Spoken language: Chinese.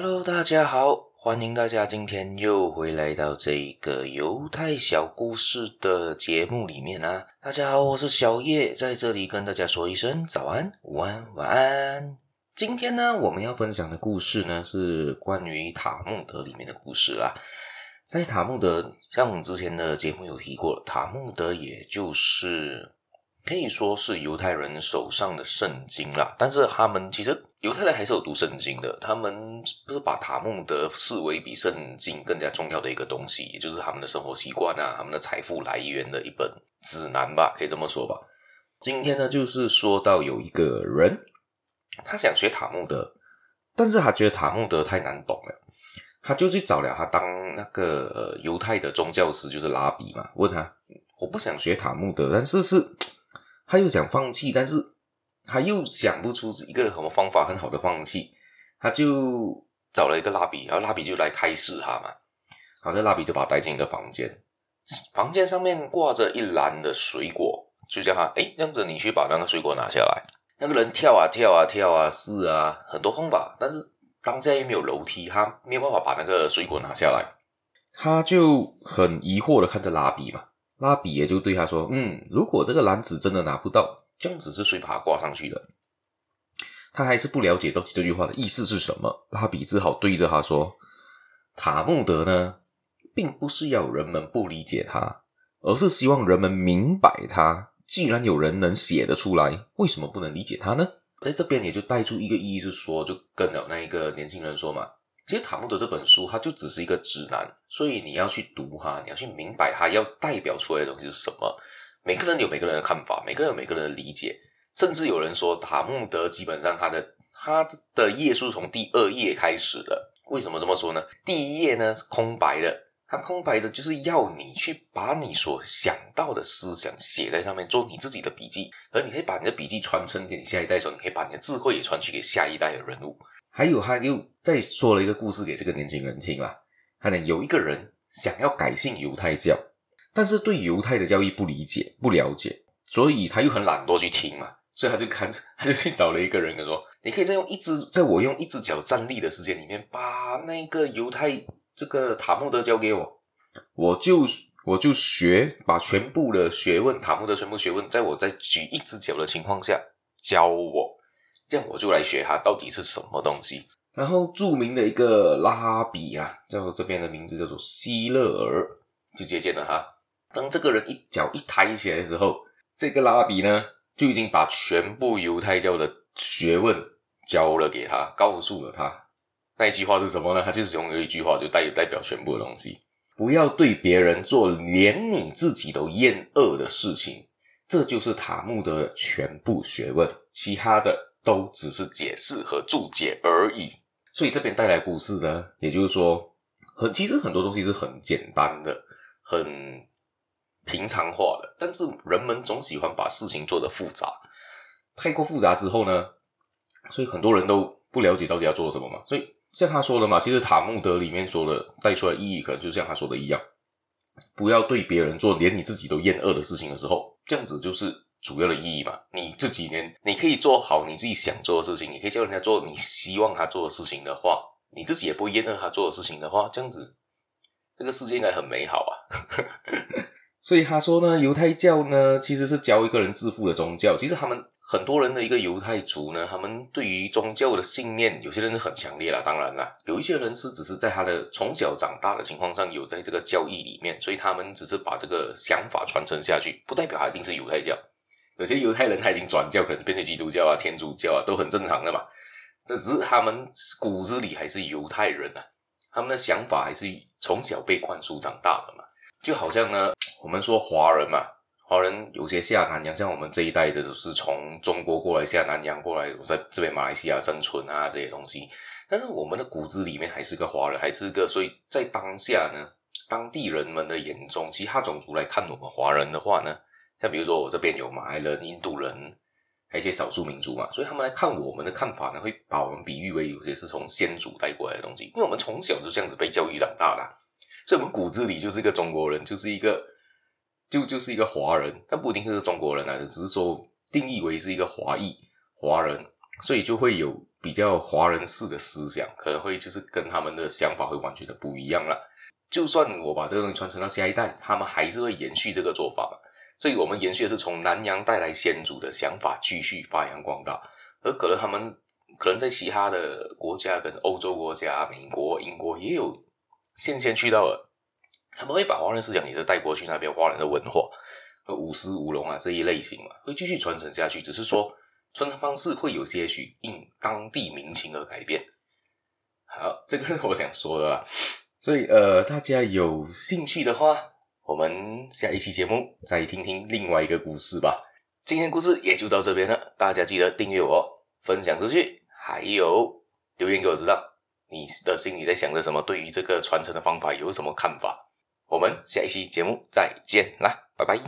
Hello，大家好，欢迎大家今天又回来到这个犹太小故事的节目里面啊！大家好，我是小叶，在这里跟大家说一声早安、午安、晚安。今天呢，我们要分享的故事呢，是关于塔木德里面的故事啦。在塔木德，像我们之前的节目有提过，塔木德也就是。可以说是犹太人手上的圣经啦，但是他们其实犹太人还是有读圣经的，他们不是把塔木德视为比圣经更加重要的一个东西，也就是他们的生活习惯啊，他们的财富来源的一本指南吧，可以这么说吧。今天呢，就是说到有一个人，他想学塔木德，但是他觉得塔木德太难懂了，他就去找了他当那个犹太的宗教师，就是拉比嘛，问他，我不想学塔木德，但是是。他又想放弃，但是他又想不出一个什么方法很好的放弃，他就找了一个蜡笔，然后蜡笔就来开示他嘛。然后这蜡笔就把他带进一个房间，房间上面挂着一篮的水果，就叫他诶，这样子你去把那个水果拿下来。那个人跳啊跳啊跳啊试啊，很多方法，但是当下又没有楼梯，他没有办法把那个水果拿下来，他就很疑惑的看着蜡笔嘛。拉比也就对他说：“嗯，如果这个篮子真的拿不到，这样子是谁把它挂上去的？”他还是不了解到底这句话的意思是什么。拉比只好对着他说：“塔木德呢，并不是要人们不理解他，而是希望人们明白他。既然有人能写得出来，为什么不能理解他呢？”在这边也就带出一个意义，是说，就跟了那一个年轻人说嘛。其实塔木德这本书，它就只是一个指南，所以你要去读它，你要去明白它要代表出来的东西是什么。每个人有每个人的看法，每个人有每个人的理解，甚至有人说塔木德基本上它的它的页数从第二页开始的。为什么这么说呢？第一页呢是空白的，它空白的就是要你去把你所想到的思想写在上面，做你自己的笔记，而你可以把你的笔记传承给你下一代的时候，你可以把你的智慧也传去给下一代的人物。还有，他又再说了一个故事给这个年轻人听啦。他呢，有一个人想要改信犹太教，但是对犹太的教义不理解、不了解，所以他又很懒惰去听嘛。所以他就看，他就去找了一个人，他说：“你可以在用一只，在我用一只脚站立的时间里面，把那个犹太这个塔木德教给我，我就我就学，把全部的学问，塔木德全部学问，在我在举一只脚的情况下教我。”这样我就来学它到底是什么东西。然后著名的一个拉比啊，叫做这边的名字叫做希勒尔，就接见了他。当这个人一脚一抬起来的时候，这个拉比呢就已经把全部犹太教的学问教了给他，告诉了他。那一句话是什么呢？他就是用一句话就代代表全部的东西：不要对别人做连你自己都厌恶的事情。这就是塔木德的全部学问，其他的。都只是解释和注解而已，所以这边带来故事呢，也就是说，很其实很多东西是很简单的，很平常化的，但是人们总喜欢把事情做得复杂，太过复杂之后呢，所以很多人都不了解到底要做什么嘛。所以像他说的嘛，其实塔木德里面说的带出来意义，可能就像他说的一样，不要对别人做连你自己都厌恶的事情的时候，这样子就是。主要的意义嘛，你这几年，你可以做好你自己想做的事情，你可以叫人家做你希望他做的事情的话，你自己也不会厌恶他做的事情的话，这样子，这个世界应该很美好啊。所以他说呢，犹太教呢其实是教一个人致富的宗教。其实他们很多人的一个犹太族呢，他们对于宗教的信念，有些人是很强烈啦，当然啦，有一些人是只是在他的从小长大的情况上有在这个教义里面，所以他们只是把这个想法传承下去，不代表他一定是犹太教。有些犹太人他已经转教，可能变成基督教啊、天主教啊，都很正常的嘛。这只是他们骨子里还是犹太人啊，他们的想法还是从小被灌输长大的嘛。就好像呢，我们说华人嘛，华人有些下南洋，像我们这一代的，就是从中国过来下南洋过来，在这边马来西亚生存啊这些东西。但是我们的骨子里面还是个华人，还是个，所以在当下呢，当地人们的眼中，其他种族来看我们华人的话呢。像比如说，我这边有马来人、印度人，还有一些少数民族嘛，所以他们来看我们的看法呢，会把我们比喻为有些是从先祖带过来的东西，因为我们从小就这样子被教育长大的，所以我们骨子里就是一个中国人，就是一个就就是一个华人，但不一定是中国人来的，只是说定义为是一个华裔华人，所以就会有比较华人式的思想，可能会就是跟他们的想法会完全的不一样了。就算我把这个东西传承到下一代，他们还是会延续这个做法嘛。所以，我们延续的是从南洋带来先祖的想法，继续发扬光大。而可能他们可能在其他的国家，跟欧洲国家、美国、英国也有先先去到了，他们会把华人思想也是带过去那边，华人的文化和舞狮舞龙啊这一类型嘛，会继续传承下去。只是说传承方式会有些许因当地民情而改变。好，这个是我想说的啦。所以呃，大家有兴趣的话，我们下一期节目再听听另外一个故事吧。今天故事也就到这边了，大家记得订阅我，分享出去，还有留言给我知道你的心里在想着什么，对于这个传承的方法有什么看法。我们下一期节目再见啦，拜拜。